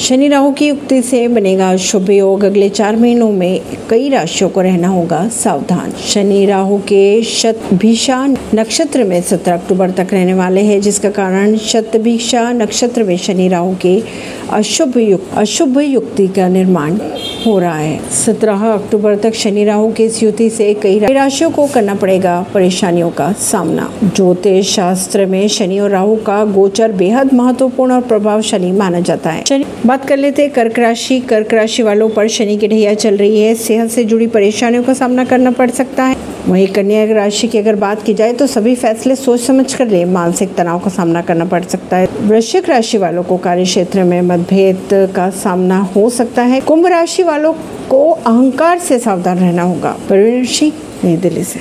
शनि राहु की युक्ति से बनेगा शुभ योग। अगले चार महीनों में कई राशियों को रहना होगा सावधान। शनि राहु के शतभिषा नक्षत्र में सत्रह अक्टूबर तक रहने वाले हैं, जिसका कारण शतभिषा नक्षत्र में शनि राहु के अशुभ युक्त अशुभ युक्ति का निर्माण हो रहा है। सत्रह अक्टूबर तक शनि राहु की इस युति से कई राशियों को करना पड़ेगा। परेशानियों का सामना। ज्योतिष शास्त्र में शनि और राहु का गोचर बेहद महत्वपूर्ण और प्रभावशाली माना जाता है। शनि बात कर लेते हैं कर्क राशि। कर्क राशि वालों पर शनि की ढैया चल रही है। सेहत से जुड़ी परेशानियों का सामना करना पड़ सकता है। वहीं कन्या राशि की अगर बात की जाए तो सभी फैसले सोच समझ कर ले। मानसिक तनाव का सामना करना पड़ सकता है। वृश्चिक राशि वालों को कार्य क्षेत्र में मतभेद का सामना हो सकता है। कुंभ राशि वालों को अहंकार से सावधान रहना होगा। परवीन सिंह नई दिल्ली से।